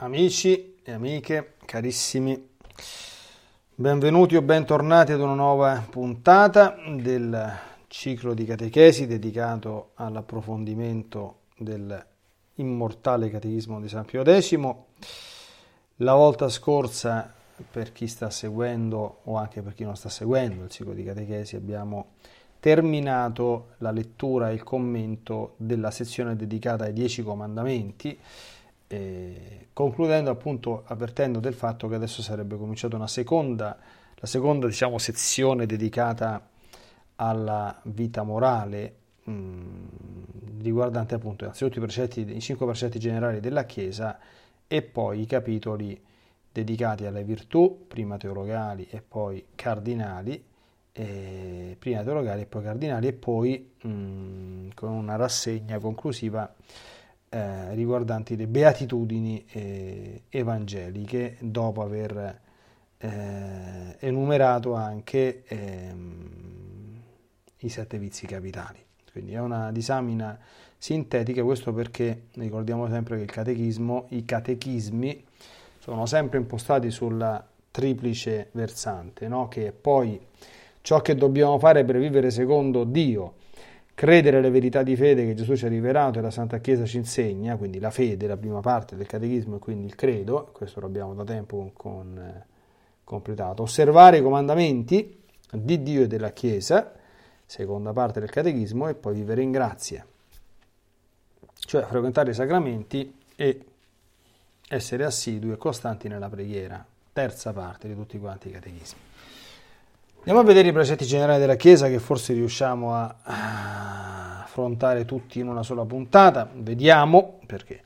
Amici e amiche, carissimi, benvenuti o bentornati ad una nuova puntata del ciclo di catechesi dedicato all'approfondimento del immortale catechismo di San Pio X. La volta scorsa, per chi sta seguendo o anche per chi non sta seguendo il ciclo di catechesi, abbiamo terminato la lettura e il commento della sezione dedicata ai Dieci Comandamenti, eh, concludendo appunto avvertendo del fatto che adesso sarebbe cominciata una seconda, la seconda diciamo, sezione dedicata alla vita morale mh, mm, riguardante appunto innanzitutto i, precetti, i cinque precetti generali della Chiesa e poi i capitoli dedicati alle virtù, prima teologali e poi cardinali, eh, prima teologali e poi cardinali e poi mh, mm, con una rassegna conclusiva eh, riguardanti le beatitudini eh, evangeliche dopo aver eh, enumerato anche ehm, i sette vizi capitali. Quindi è una disamina sintetica, questo perché ricordiamo sempre che il catechismo, i catechismi sono sempre impostati sulla triplice versante, no? che è poi ciò che dobbiamo fare per vivere secondo Dio, credere alle verità di fede che Gesù ci ha rivelato e la Santa Chiesa ci insegna, quindi la fede, la prima parte del catechismo e quindi il credo, questo lo abbiamo da tempo con, eh, completato, osservare i comandamenti di Dio e della Chiesa, seconda parte del catechismo, e poi vivere in grazia, cioè frequentare i sacramenti e essere assidui e costanti nella preghiera, terza parte di tutti quanti i catechismi. Andiamo a vedere i precetti generali della Chiesa che forse riusciamo a affrontare tutti in una sola puntata. Vediamo, perché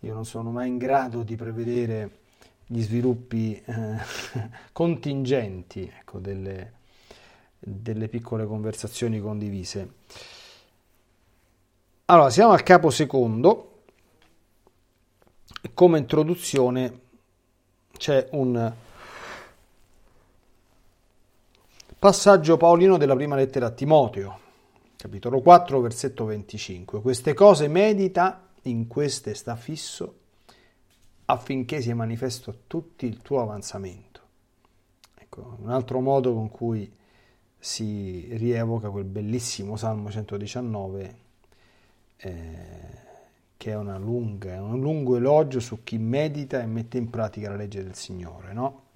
io non sono mai in grado di prevedere gli sviluppi eh, contingenti ecco, delle, delle piccole conversazioni condivise. Allora, siamo al capo secondo. Come introduzione c'è un Passaggio paolino della prima lettera a Timoteo, capitolo 4, versetto 25. Queste cose medita, in queste sta fisso, affinché sia manifesto tutto il tuo avanzamento. Ecco, un altro modo con cui si rievoca quel bellissimo Salmo 119, eh, che è, lunga, un lungo elogio su chi medita e mette in pratica la legge del Signore, no?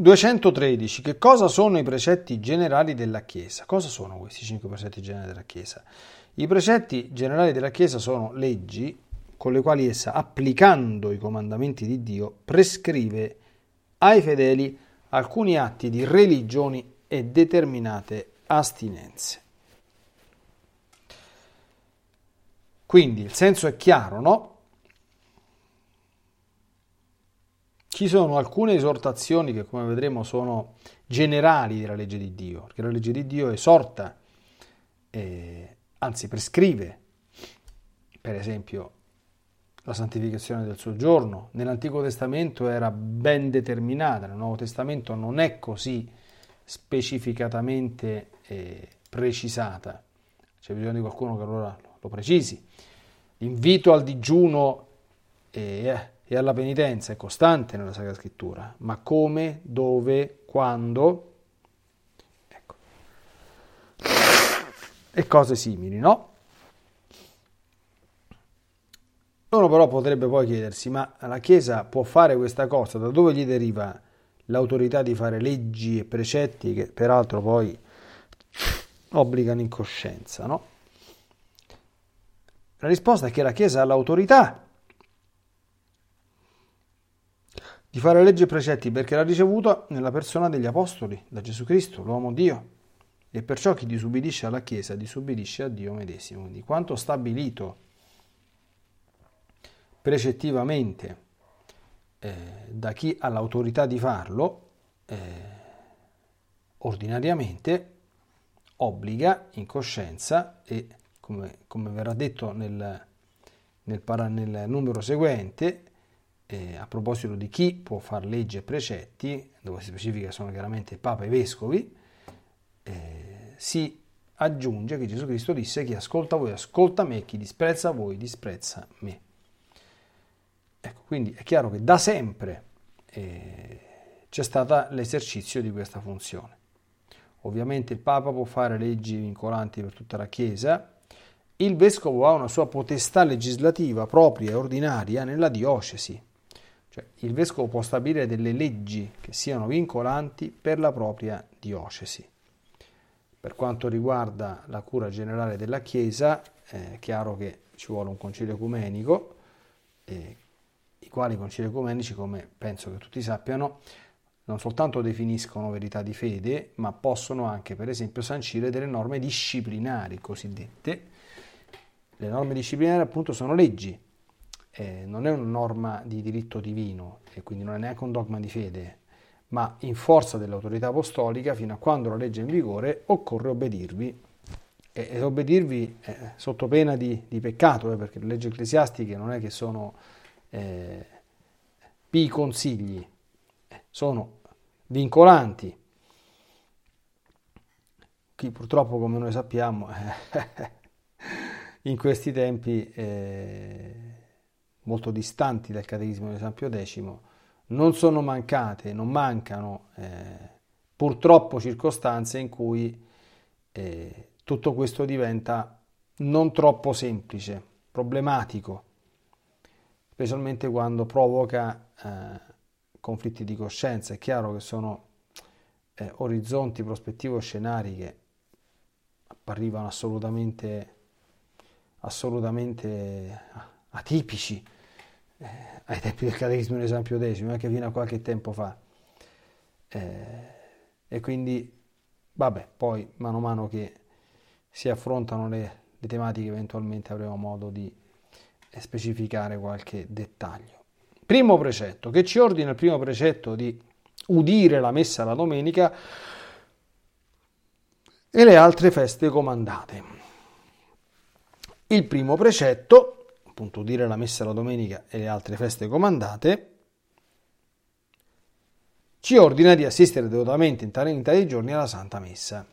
213. Che cosa sono i precetti generali della Chiesa? Cosa sono questi cinque precetti generali della Chiesa? I precetti generali della Chiesa sono leggi con le quali essa, applicando i comandamenti di Dio, prescrive ai fedeli alcuni atti di religioni e determinate astinenze. Quindi il senso è chiaro, no? Ci sono alcune esortazioni che, come vedremo, sono generali della legge di Dio, perché la legge di Dio esorta, eh, anzi prescrive, per esempio, la santificazione del soggiorno. Nell'Antico Testamento era ben determinata, nel Nuovo Testamento non è così specificatamente eh, precisata. C'è bisogno di qualcuno che allora lo precisi. L'invito al digiuno eh, e alla penitenza è costante nella Sacra Scrittura, ma come, dove, quando, ecco. e cose simili, no? Uno però potrebbe poi chiedersi, ma la Chiesa può fare questa cosa? Da dove gli deriva l'autorità di fare leggi e precetti che peraltro poi obbligano in coscienza, no? La risposta è che la Chiesa ha l'autorità di fare leggi e precetti perché l'ha ricevuto nella persona degli apostoli, da Gesù Cristo, l'uomo Dio. e perciò chi disubbidisce alla Chiesa disubbidisce a Dio medesimo. Quindi quanto stabilito precettivamente eh, da chi ha l'autorità di farlo, eh, ordinariamente obbliga in coscienza e come, come verrà detto nel, nel, para, nel numero seguente, eh, a proposito di chi può fare leggi e precetti, dove si specifica sono chiaramente Papa e Vescovi, eh, si aggiunge che Gesù Cristo disse chi ascolta voi ascolta me, chi disprezza voi disprezza me. Ecco, quindi è chiaro che da sempre eh, c'è stato l'esercizio di questa funzione. Ovviamente il Papa può fare leggi vincolanti per tutta la Chiesa, il Vescovo ha una sua potestà legislativa propria e ordinaria nella diocesi, cioè il Vescovo può stabilire delle leggi che siano vincolanti per la propria diocesi. Per quanto riguarda la cura generale della Chiesa, è chiaro che ci vuole un concilio ecumenico, eh, i quali concili ecumenici, come penso che tutti sappiano, non soltanto definiscono verità di fede, ma possono anche, per esempio, sancire delle norme disciplinari cosiddette. Le norme disciplinari appunto sono leggi, eh, non è una norma di diritto divino e quindi non è neanche un dogma di fede, ma in forza dell'autorità apostolica, fino a quando la legge è in vigore, occorre obbedirvi. E, e obbedirvi eh, sotto pena di, di peccato, eh, perché le leggi ecclesiastiche non è che sono eh, pi consigli, sono vincolanti. Qui purtroppo, come noi sappiamo, in questi tempi eh, molto distanti dal catechismo di San Pio X, non sono mancate, non mancano eh, purtroppo circostanze in cui eh, tutto questo diventa non troppo semplice, problematico, specialmente quando provoca eh, conflitti di coscienza. È chiaro che sono eh, orizzonti, prospettive o scenari che apparivano assolutamente, assolutamente atipici eh, ai tempi del catechismo di San Pio X, anche fino a qualche tempo fa. Eh, e quindi, vabbè, poi mano a mano che si affrontano le, le tematiche eventualmente avremo modo di eh, specificare qualche dettaglio. Primo precetto, che ci ordina il primo precetto di udire la messa la domenica e le altre feste comandate. Il primo precetto, appunto udire la messa la domenica e le altre feste comandate, ci ordina di assistere devotamente in tali, in tali giorni alla Santa Messa.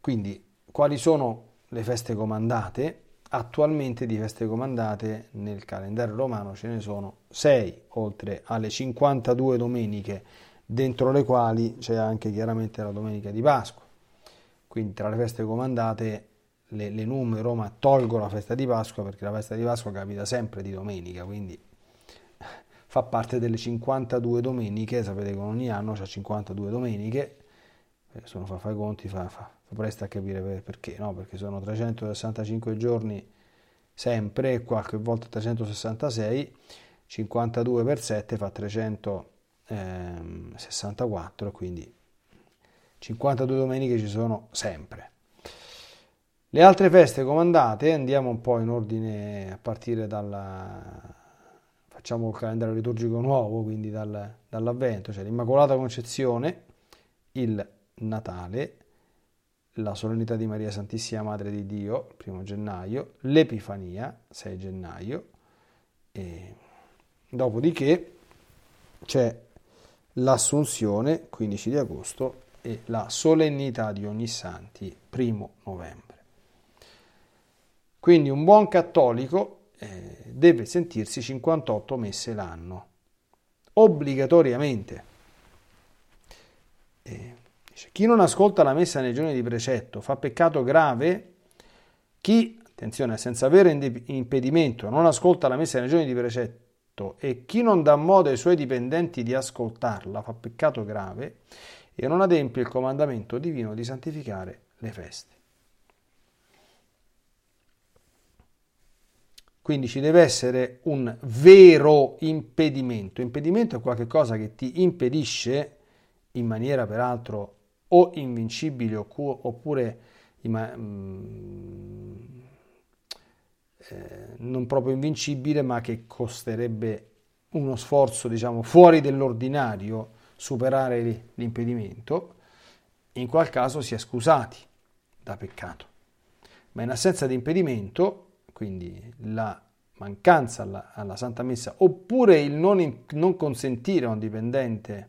Quindi, quali sono le feste comandate? Attualmente di feste comandate nel calendario romano ce ne sono 6, oltre alle 52 domeniche, dentro le quali c'è anche chiaramente la domenica di Pasqua. Quindi tra le feste comandate le, le numero, ma tolgo la festa di Pasqua perché la festa di Pasqua capita sempre di domenica, quindi fa parte delle 52 domeniche, sapete che ogni anno c'è 52 domeniche, se uno fa, fa i conti fa, fa, presto a capire perché, no? perché sono 365 giorni sempre, qualche volta 366, 52 per 7 fa 364, quindi 52 domeniche ci sono sempre. Le altre feste comandate, andiamo un po' in ordine a partire dalla... facciamo il calendario liturgico nuovo, quindi dal, dall'avvento, cioè l'Immacolata Concezione, il Natale, la solennità di Maria Santissima Madre di Dio, il primo gennaio, l'Epifania, 6 gennaio, e dopodiché c'è l'Assunzione, 15 di agosto, e la solennità di ogni santi, primo novembre. Quindi un buon cattolico eh, deve sentirsi 58 messe l'anno, obbligatoriamente. Eh, chi non ascolta la messa nei giorni di precetto fa peccato grave? Chi, attenzione, senza avere impedimento non ascolta la messa nei giorni di precetto e chi non dà modo ai suoi dipendenti di ascoltarla fa peccato grave e non adempie il comandamento divino di santificare le feste. Quindi ci deve essere un vero impedimento. Impedimento è qualcosa che ti impedisce in maniera peraltro o invincibile oppure mm, eh, non proprio invincibile, ma che costerebbe uno sforzo, diciamo, fuori dell'ordinario superare l'impedimento, in qual caso si è scusati da peccato. Ma in assenza di impedimento, quindi la mancanza alla, alla Santa Messa, oppure il non, non consentire a un dipendente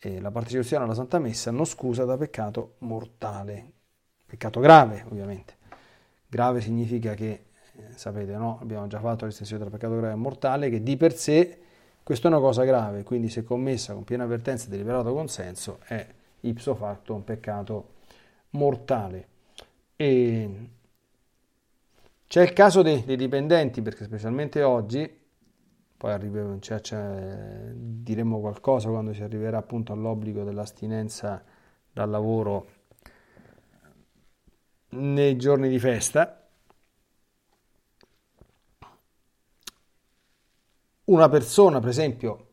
eh, la partecipazione alla Santa Messa, non scusa da peccato mortale, peccato grave ovviamente. Grave significa che, eh, sapete, no? abbiamo già fatto l'estensione tra peccato grave e mortale, che di per sé questa è una cosa grave, quindi se commessa con piena avvertenza e deliberato consenso è ipso facto un peccato mortale. E c'è il caso dei, dei dipendenti, perché specialmente oggi, poi arriveremo, cioè, cioè, diremo qualcosa quando si arriverà appunto all'obbligo dell'astinenza dal lavoro nei giorni di festa. Una persona, per esempio,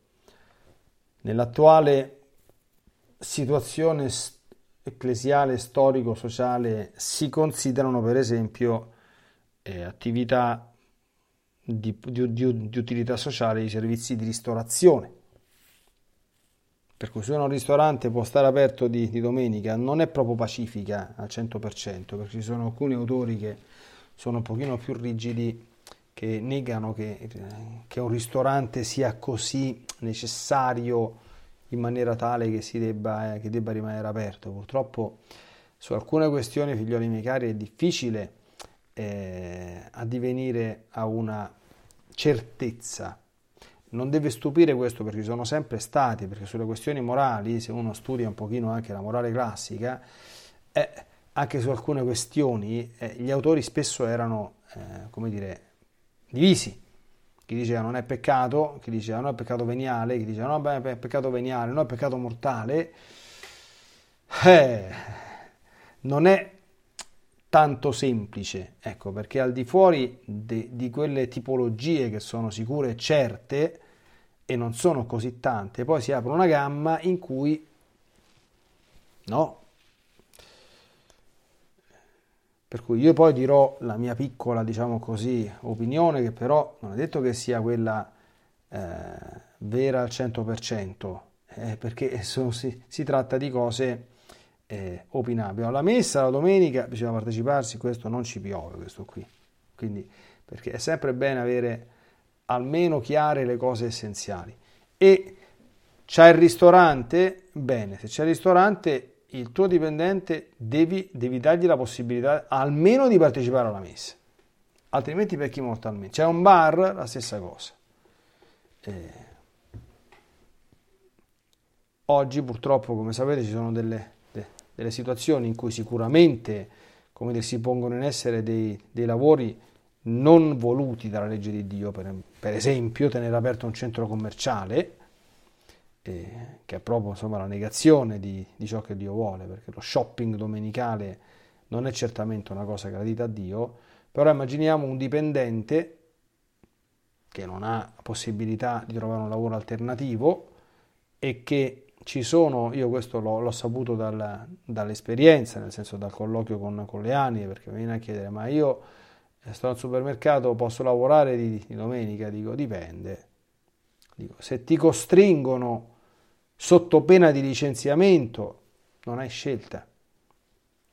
nell'attuale situazione ecclesiale, storico-sociale, si considerano per esempio eh, attività di, di, di, di, utilità sociale i servizi di ristorazione. Per cui se un ristorante può stare aperto di, domenica non è proprio pacifica al 100%, perché ci sono alcuni autori che sono un pochino più rigidi che negano che, che un ristorante sia così necessario in maniera tale che, si debba, eh, che debba rimanere aperto. Purtroppo su alcune questioni, figlioli miei cari, è difficile eh, addivenire a una certezza. Non deve stupire questo perché ci sono sempre stati, perché sulle questioni morali, se uno studia un pochino anche la morale classica, eh, anche su alcune questioni eh, gli autori spesso erano, eh, come dire, divisi. Chi diceva non è peccato, chi diceva no è peccato veniale, chi diceva no è peccato veniale, no è peccato mortale. Eh, non è tanto semplice, ecco, perché al di fuori de, di quelle tipologie che sono sicure e certe, e non sono così tante, poi si apre una gamma in cui no. Per cui io poi dirò la mia piccola, diciamo così, opinione, che però non è detto che sia quella eh, vera al 100%, eh, perché sono, si, si tratta di cose eh, opinabile. La messa la domenica bisogna parteciparsi, questo non ci piove, questo qui. Quindi, perché è sempre bene avere almeno chiare le cose essenziali. E c'è il ristorante, bene, se c'è il ristorante, il tuo dipendente devi, devi dargli la possibilità almeno di partecipare alla messa, altrimenti pecchi mortalmente. C'è un bar, la stessa cosa. Eh, oggi purtroppo, come sapete, ci sono delle delle situazioni in cui sicuramente dire, si pongono in essere dei, dei, lavori non voluti dalla legge di Dio, per, per esempio tenere aperto un centro commerciale, eh, che è proprio insomma, la negazione di, di, ciò che Dio vuole, perché lo shopping domenicale non è certamente una cosa gradita a Dio, però immaginiamo un dipendente che non ha possibilità di trovare un lavoro alternativo e che ci sono, io questo l'ho, l'ho saputo dal, dall'esperienza, nel senso dal colloquio con, con le anime, perché mi viene a chiedere, ma io eh, sto al supermercato, posso lavorare di, di domenica? Dico, dipende. Dico, se ti costringono sotto pena di licenziamento, non hai scelta.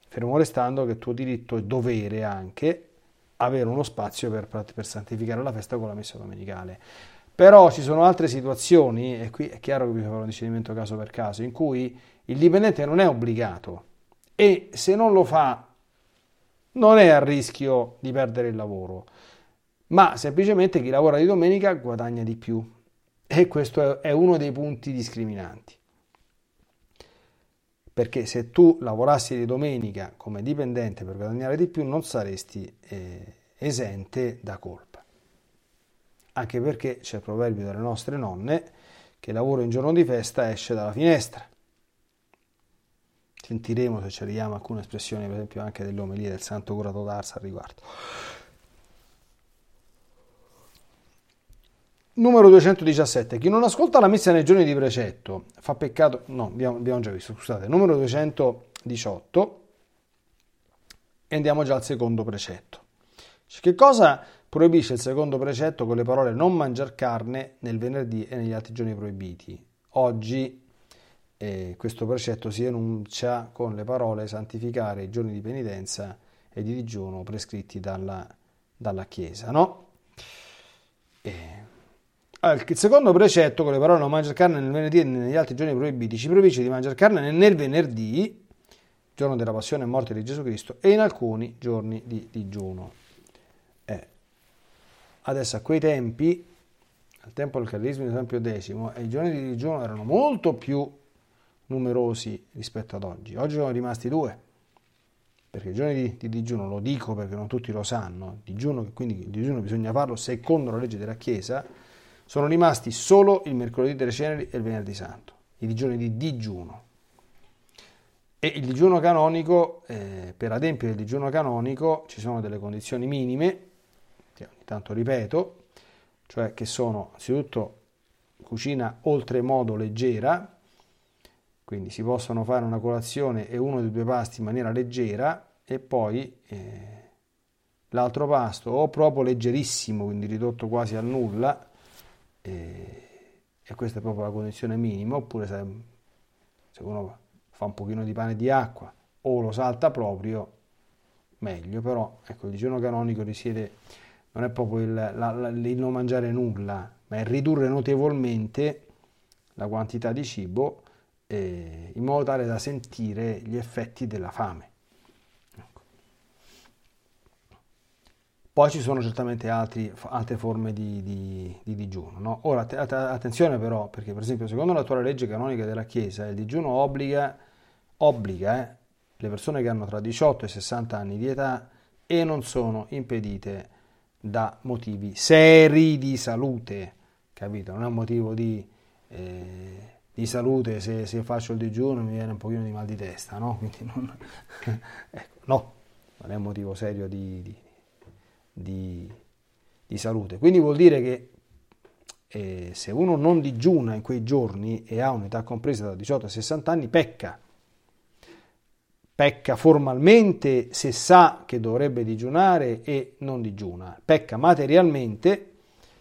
Fermo restando che tuo diritto e dovere anche avere uno spazio per, per santificare la festa con la messa domenicale. Però ci sono altre situazioni, e qui è chiaro che bisogna fare un discernimento caso per caso, in cui il dipendente non è obbligato e se non lo fa non è a rischio di perdere il lavoro, ma semplicemente chi lavora di domenica guadagna di più e questo è uno dei punti discriminanti. Perché se tu lavorassi di domenica come dipendente per guadagnare di più non saresti eh, esente da colpa anche perché c'è il proverbio delle nostre nonne che lavoro in giorno di festa esce dalla finestra. Sentiremo se ci arriviamo alcune espressioni, per esempio anche dell'omelia del Santo Curato d'Ars al riguardo. Numero 217. Chi non ascolta la messa nei giorni di precetto fa peccato. No, abbiamo, abbiamo già visto, scusate. Numero 218. E andiamo già al secondo precetto. Che cosa proibisce il secondo precetto con le parole non mangiare carne nel venerdì e negli altri giorni proibiti? Oggi eh, questo precetto si enuncia con le parole santificare i giorni di penitenza e di digiuno prescritti dalla, dalla Chiesa, no? Eh, il secondo precetto, con le parole non mangiare carne nel venerdì e negli altri giorni proibiti, ci proibisce di mangiare carne nel venerdì, giorno della passione e morte di Gesù Cristo, e in alcuni giorni di digiuno. Adesso a quei tempi, al tempo del catechismo di San Pio X, i giorni di digiuno erano molto più numerosi rispetto ad oggi. Oggi sono rimasti due, perché i giorni di, di digiuno, lo dico perché non tutti lo sanno, digiuno, quindi il digiuno bisogna farlo secondo la legge della Chiesa, sono rimasti solo il mercoledì delle ceneri e il venerdì santo, i digiuni di digiuno. E il digiuno canonico, eh, per adempiere il digiuno canonico, ci sono delle condizioni minime, che ogni tanto ripeto, cioè che sono anzitutto cucina oltremodo leggera, quindi si possono fare una colazione e uno dei due pasti in maniera leggera e poi eh, l'altro pasto o proprio leggerissimo, quindi ridotto quasi a nulla, e, e questa è proprio la condizione minima, oppure se, se uno fa un pochino di pane di acqua o lo salta proprio, meglio, però ecco, il digiuno canonico risiede, non è proprio il, la, la, il non mangiare nulla, ma è ridurre notevolmente la quantità di cibo eh, in modo tale da sentire gli effetti della fame. Poi ci sono certamente altri, altre forme di, di, di digiuno. No? Ora, attenzione però, perché per esempio secondo l'attuale legge canonica della Chiesa, il digiuno obbliga, obbliga eh, le persone che hanno tra 18 e 60 anni di età e non sono impedite da motivi seri di salute, capito? Non è un motivo di, eh, di salute se, se, faccio il digiuno mi viene un pochino di mal di testa, no? Non, ecco, no, non è un motivo serio di, di di, di salute. Quindi vuol dire che eh, se uno non digiuna in quei giorni e ha un'età compresa da 18 a 60 anni, pecca. Pecca formalmente se sa che dovrebbe digiunare e non digiuna. Pecca materialmente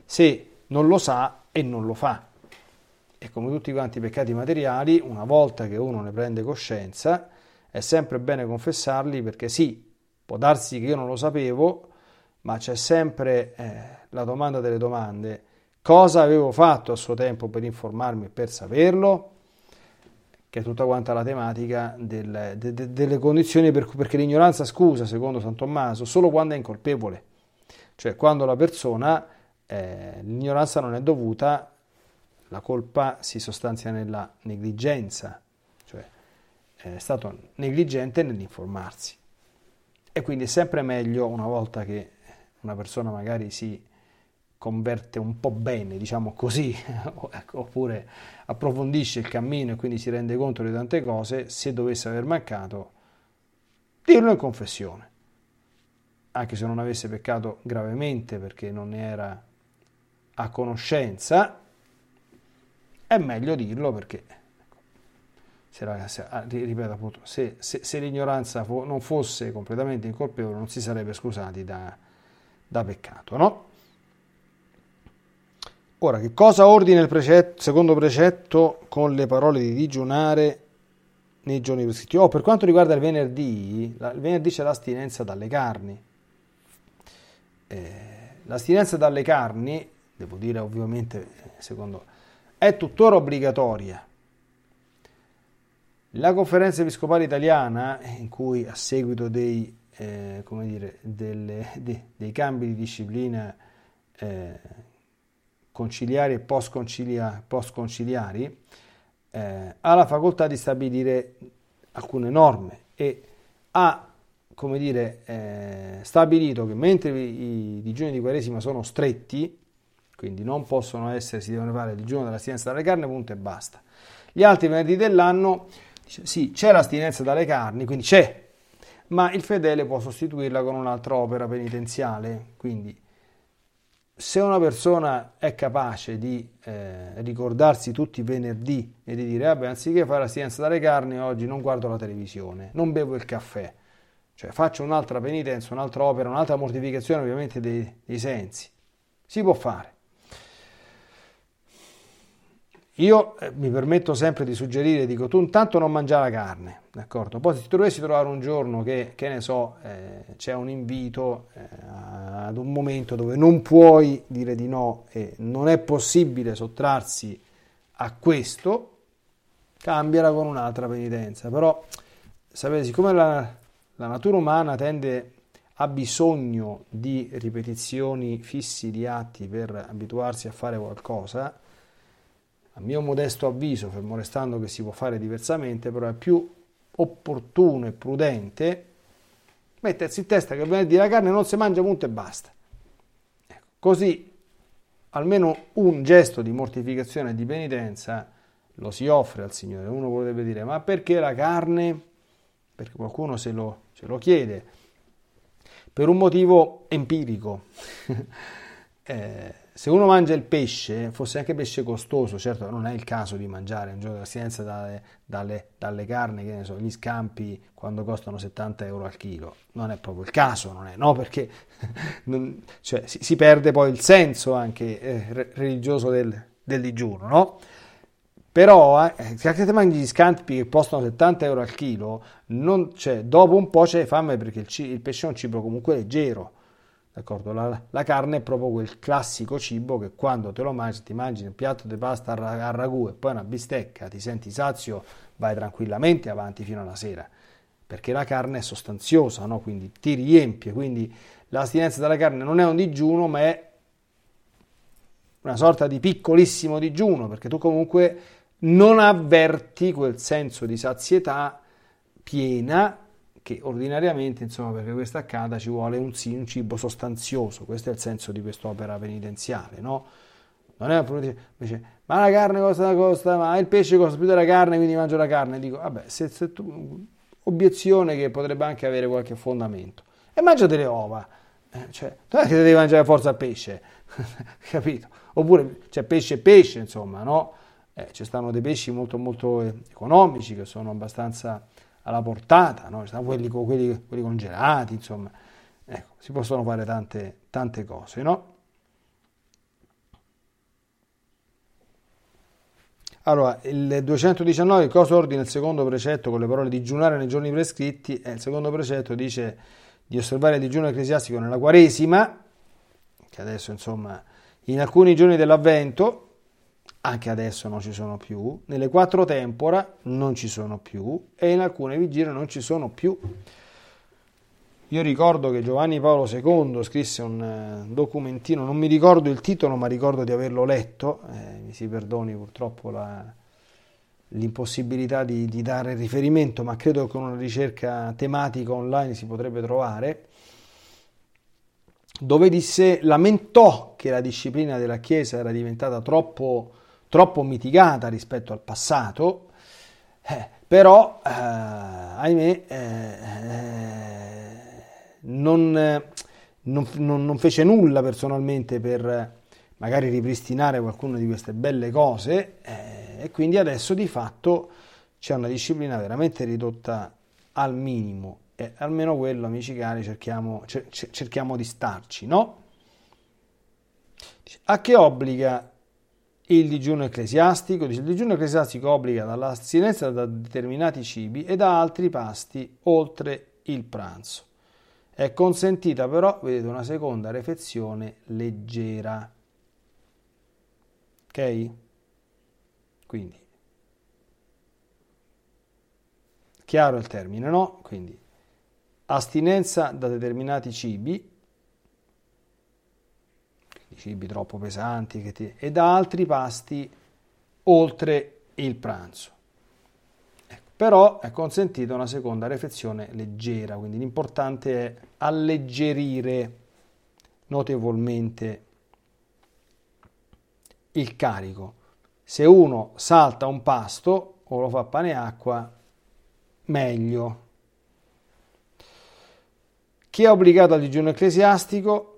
se non lo sa e non lo fa. E come tutti quanti i peccati materiali, una volta che uno ne prende coscienza, è sempre bene confessarli perché sì, può darsi che io non lo sapevo, ma c'è sempre eh, la domanda delle domande. Cosa avevo fatto a suo tempo per informarmi e per saperlo? Che è tutta quanta la tematica del, de, de, delle condizioni per, perché l'ignoranza scusa, secondo San Tommaso, solo quando è incolpevole. Cioè quando la persona, eh, l'ignoranza non è dovuta, la colpa si sostanzia nella negligenza, cioè è stato negligente nell'informarsi. E quindi è sempre meglio, una volta che una persona magari si converte un po' bene, diciamo così, ecco, oppure approfondisce il cammino e quindi si rende conto di tante cose, se dovesse aver mancato, dirlo in confessione, anche se non avesse peccato gravemente perché non ne era a conoscenza, è meglio dirlo perché, ecco, se, se, ah, ripeto appunto, se, se, se l'ignoranza fo, non fosse completamente incolpevole non si sarebbe scusati da da peccato, no? Ora, che cosa ordina il precetto, secondo precetto con le parole di digiunare nei giorni prescritti? Oh, per quanto riguarda il venerdì, il venerdì c'è l'astinenza dalle carni. Eh, l'astinenza dalle carni, devo dire ovviamente, secondo, è tuttora obbligatoria. La conferenza episcopale italiana, in cui a seguito dei eh, dire, delle, de, dei cambi di disciplina eh, conciliari e post-conciliari, eh, ha la facoltà di stabilire alcune norme e ha come dire, eh, stabilito che mentre i, i digiuni di Quaresima sono stretti, quindi non possono essere, si devono fare il digiuno dell'astinenza dalle carni, punto e basta. Gli altri venerdì dell'anno, sì, c'è l'astinenza dalle carni, quindi c'è ma il fedele può sostituirla con un'altra opera penitenziale, quindi se una persona è capace di eh, ricordarsi tutti i venerdì e di dire, vabbè, anziché fare astinenza dalle carni, oggi non guardo la televisione, non bevo il caffè, cioè faccio un'altra penitenza, un'altra opera, un'altra mortificazione ovviamente dei, dei sensi, si può fare. Io eh, mi permetto sempre di suggerire, dico tu intanto non mangiare la carne, d'accordo? Poi se ti dovessi trovare un giorno che, che ne so, eh, c'è un invito eh, ad un momento dove non puoi dire di no e non è possibile sottrarsi a questo, cambiala con un'altra penitenza. Però, sapete, siccome la, la natura umana tende ha bisogno di ripetizioni fissi di atti per abituarsi a fare qualcosa, a mio modesto avviso, fermo restando che si può fare diversamente, però è più opportuno e prudente mettersi in testa che venerdì la carne non si mangia punto e basta. Ecco, così almeno un gesto di mortificazione e di penitenza lo si offre al Signore. Uno potrebbe dire, ma perché la carne? Perché qualcuno se lo, se lo chiede. Per un motivo empirico. eh, se uno mangia il pesce, fosse anche pesce costoso, certo non è il caso di mangiare un giorno d'astinenza dalle, dalle, dalle carni, che ne so, gli scampi quando costano 70 euro al chilo, non è proprio il caso, non è, no, perché non, cioè, si, si, perde poi il senso anche eh, religioso del, del, digiuno, no? Però eh, se anche te mangi gli scampi che costano 70 euro al chilo, non, cioè, dopo un po' c'è fame perché il, il pesce è un cibo comunque leggero D'accordo? La, la, carne è proprio quel classico cibo che quando te lo mangi, ti mangi un piatto di pasta a ragù e poi una bistecca, ti senti sazio, vai tranquillamente avanti fino alla sera, perché la carne è sostanziosa, no? quindi ti riempie, quindi l'astinenza dalla carne non è un digiuno, ma è una sorta di piccolissimo digiuno, perché tu comunque non avverti quel senso di sazietà piena che ordinariamente, insomma, perché questo accada ci vuole un, un cibo sostanzioso, questo è il senso di quest'opera penitenziale, no? Non è un invece, ma la carne costa, costa, ma il pesce costa più della carne, quindi mangio la carne. Dico, vabbè, se, se tu, obiezione che potrebbe anche avere qualche fondamento. E mangia delle ova, eh, cioè, non è che devi mangiare forza pesce, capito? Oppure, cioè, pesce e pesce, insomma, no? Eh, ci stanno dei pesci molto, molto economici che sono abbastanza alla portata, no? quelli, quelli, quelli, congelati, insomma, ecco, si possono fare tante, tante cose, no? Allora, il 219, cosa ordina il secondo precetto con le parole digiunare nei giorni prescritti? Eh, il secondo precetto dice di osservare il digiuno ecclesiastico nella Quaresima, che adesso insomma in alcuni giorni dell'Avvento, anche adesso non ci sono più, nelle quattro tempora non ci sono più e in alcune vigilie non ci sono più. Io ricordo che Giovanni Paolo II scrisse un eh, documentino, non mi ricordo il titolo, ma ricordo di averlo letto, eh, mi si perdoni purtroppo la, l'impossibilità di, di, dare riferimento, ma credo che con una ricerca tematica online si potrebbe trovare, dove disse, lamentò che la disciplina della Chiesa era diventata troppo troppo mitigata rispetto al passato, eh, però, eh, ahimè, eh, non, non, non, fece nulla personalmente per magari ripristinare qualcuna di queste belle cose eh, e quindi adesso di fatto c'è una disciplina veramente ridotta al minimo e almeno quello, amici cari, cerchiamo, cerchiamo di starci, no? A che obbliga il digiuno ecclesiastico, dice, il digiuno ecclesiastico obbliga dall'astinenza da determinati cibi e da altri pasti oltre il pranzo. È consentita però, vedete, una seconda refezione leggera. Ok? Quindi, chiaro il termine, no? Quindi, astinenza da determinati cibi cibi troppo pesanti ti... e da altri pasti oltre il pranzo. Ecco, però è consentita una seconda refezione leggera, quindi l'importante è alleggerire notevolmente il carico. Se uno salta un pasto o lo fa pane e acqua, meglio. Chi è obbligato al digiuno ecclesiastico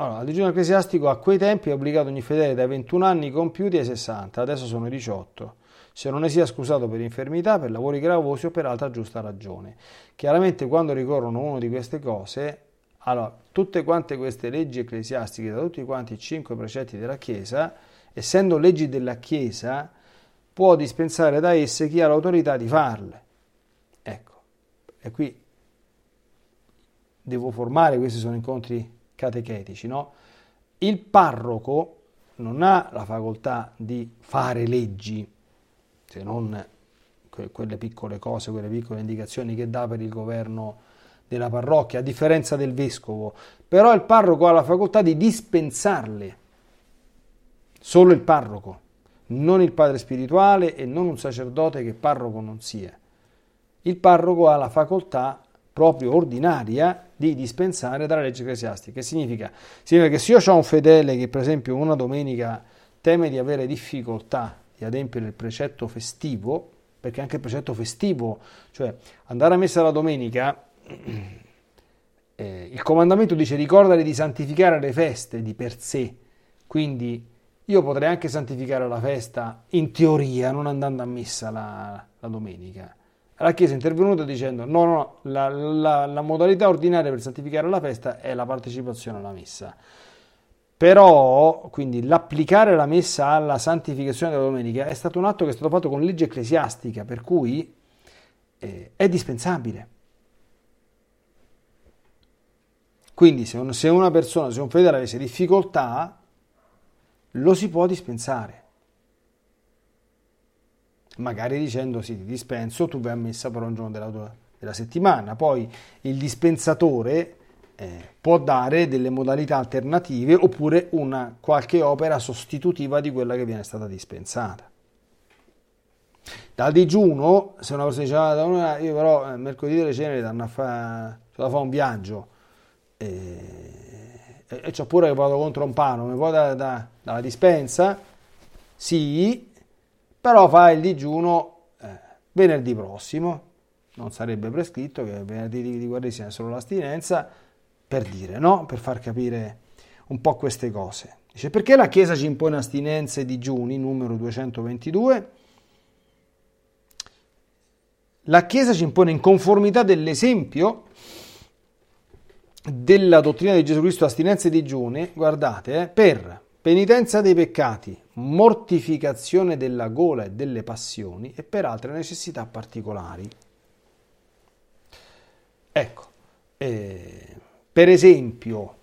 Allora, il digiuno ecclesiastico a quei tempi è obbligato ogni fedele dai 21 anni compiuti ai 60, adesso sono i 18, se non ne sia scusato per infermità, per lavori gravosi o per altra giusta ragione. Chiaramente quando ricorrono una di queste cose, allora, tutte quante queste leggi ecclesiastiche, da tutti quanti i cinque precetti della Chiesa, essendo leggi della Chiesa, può dispensare da esse chi ha l'autorità di farle. Ecco, e qui devo formare, questi sono incontri catechetici, no? Il parroco non ha la facoltà di fare leggi, se non quelle piccole cose, quelle piccole indicazioni che dà per il governo della parrocchia, a differenza del vescovo, però il parroco ha la facoltà di dispensarle, solo il parroco, non il padre spirituale e non un sacerdote che parroco non sia. Il parroco ha la facoltà proprio ordinaria di dispensare dalla legge ecclesiastica. Che significa? Significa che se io ho un fedele che per esempio una domenica teme di avere difficoltà di adempiere il precetto festivo, perché anche il precetto festivo, cioè andare a messa la domenica, eh, il comandamento dice ricordare di santificare le feste di per sé, quindi io potrei anche santificare la festa in teoria non andando a messa la, la domenica, la Chiesa è intervenuta dicendo no, no, la, la, la modalità ordinaria per santificare la festa è la partecipazione alla messa. Però, quindi, l'applicare la messa alla santificazione della domenica è stato un atto che è stato fatto con legge ecclesiastica, per cui eh, è dispensabile. Quindi, se, un, se una persona, se un fedele avesse difficoltà, lo si può dispensare magari dicendo sì, ti dispenso, tu vai a messa per un giorno della, tua, della settimana. Poi il dispensatore eh, può dare delle modalità alternative oppure una qualche opera sostitutiva di quella che viene stata dispensata. Dal digiuno, se una persona dice, ah, io però eh, mercoledì delle ceneri danno a fare fa un viaggio e, e, e c'ho pure che vado contro un pano, mi può dare da, dalla dispensa? Sì, però fa il digiuno eh, venerdì prossimo, non sarebbe prescritto che venerdì di, guardia sia solo l'astinenza, per dire, no? Per far capire un po' queste cose. Dice, perché la Chiesa ci impone astinenze e digiuni, numero 222? La Chiesa ci impone in conformità dell'esempio della dottrina di Gesù Cristo astinenze e digiuni, guardate, eh, per penitenza dei peccati, mortificazione della gola e delle passioni e per altre necessità particolari. Ecco, eh, per esempio,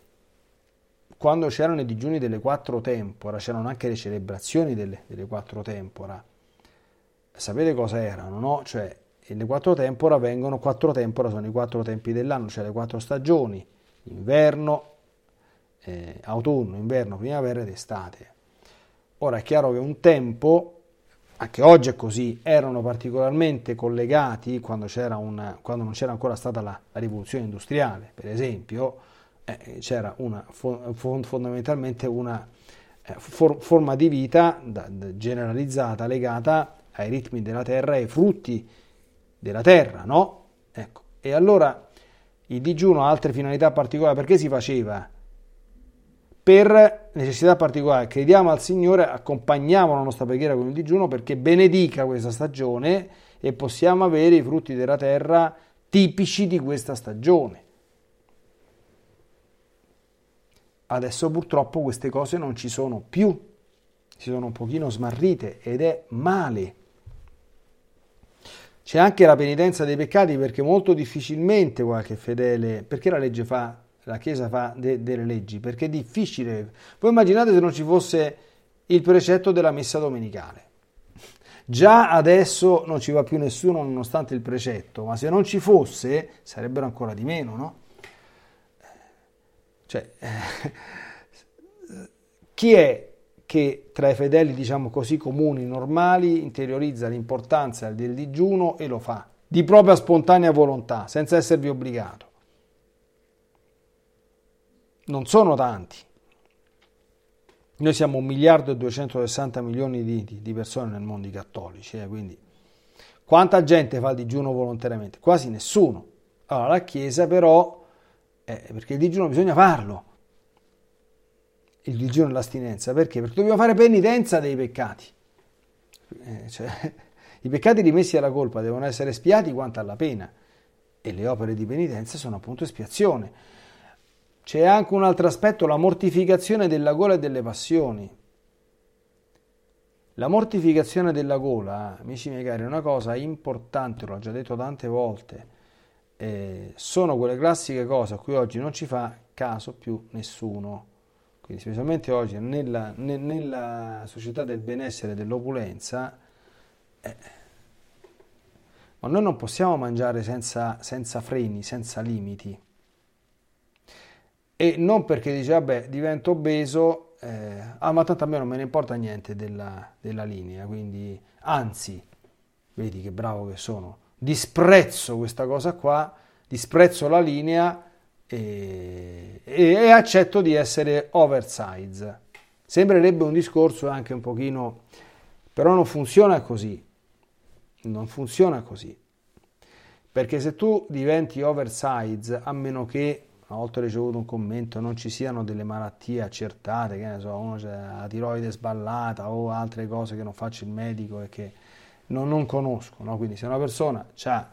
quando c'erano i digiuni delle quattro tempora, c'erano anche le celebrazioni delle, delle quattro tempora. Sapete cosa erano, no? Cioè, le quattro tempora vengono, quattro tempora sono i quattro tempi dell'anno, cioè le quattro stagioni, inverno, eh, autunno, inverno, primavera ed estate. Ora è chiaro che un tempo, anche oggi è così, erano particolarmente collegati quando, una, quando non c'era ancora stata la, la rivoluzione industriale, per esempio, eh, c'era una, fondamentalmente una eh, for, forma di vita da, da, generalizzata legata ai ritmi della terra e ai frutti della terra, no? Ecco. E allora il digiuno ha altre finalità particolari, perché si faceva? Per necessità particolari. Crediamo al Signore, accompagniamo la nostra preghiera con il digiuno perché benedica questa stagione e possiamo avere i frutti della terra tipici di questa stagione. Adesso purtroppo queste cose non ci sono più, si sono un pochino smarrite ed è male. C'è anche la penitenza dei peccati perché molto difficilmente qualche fedele, perché la legge fa la Chiesa fa de- delle leggi, perché è difficile. Voi immaginate se non ci fosse il precetto della messa domenicale. Già adesso non ci va più nessuno nonostante il precetto, ma se non ci fosse sarebbero ancora di meno, no? Cioè, chi è che tra i fedeli, diciamo così, comuni, normali, interiorizza l'importanza del digiuno e lo fa di propria spontanea volontà, senza esservi obbligato? Non sono tanti. Noi siamo un miliardo e 260 milioni di, di, di persone nel mondo cattolici, eh, quindi quanta gente fa il digiuno volontariamente? Quasi nessuno. Allora la Chiesa però, eh, perché il digiuno bisogna farlo, il digiuno e l'astinenza. Perché? Perché dobbiamo fare penitenza dei peccati. Eh, cioè, I peccati rimessi alla colpa devono essere spiati quanto alla pena e le opere di penitenza sono appunto espiazione. C'è anche un altro aspetto, la mortificazione della gola e delle passioni. La mortificazione della gola, amici miei cari, è una cosa importante, l'ho già detto tante volte, eh, sono quelle classiche cose a cui oggi non ci fa caso più nessuno. Quindi specialmente oggi nella, ne, nella società del benessere e dell'opulenza, eh, ma noi non possiamo mangiare senza, senza freni, senza limiti. E non perché dice, vabbè, divento obeso, eh, ah, ma tanto a me non me ne importa niente della, della linea, quindi anzi, vedi che bravo che sono, disprezzo questa cosa qua, disprezzo la linea e, e, e accetto di essere oversize. Sembrerebbe un discorso anche un pochino, però non funziona così. Non funziona così. Perché se tu diventi oversize, a meno che, una volta ricevuto un commento, non ci siano delle malattie accertate, che ne so, uno c'è la tiroide sballata o altre cose che non faccio il medico e che non, non conosco, no? quindi se una persona ha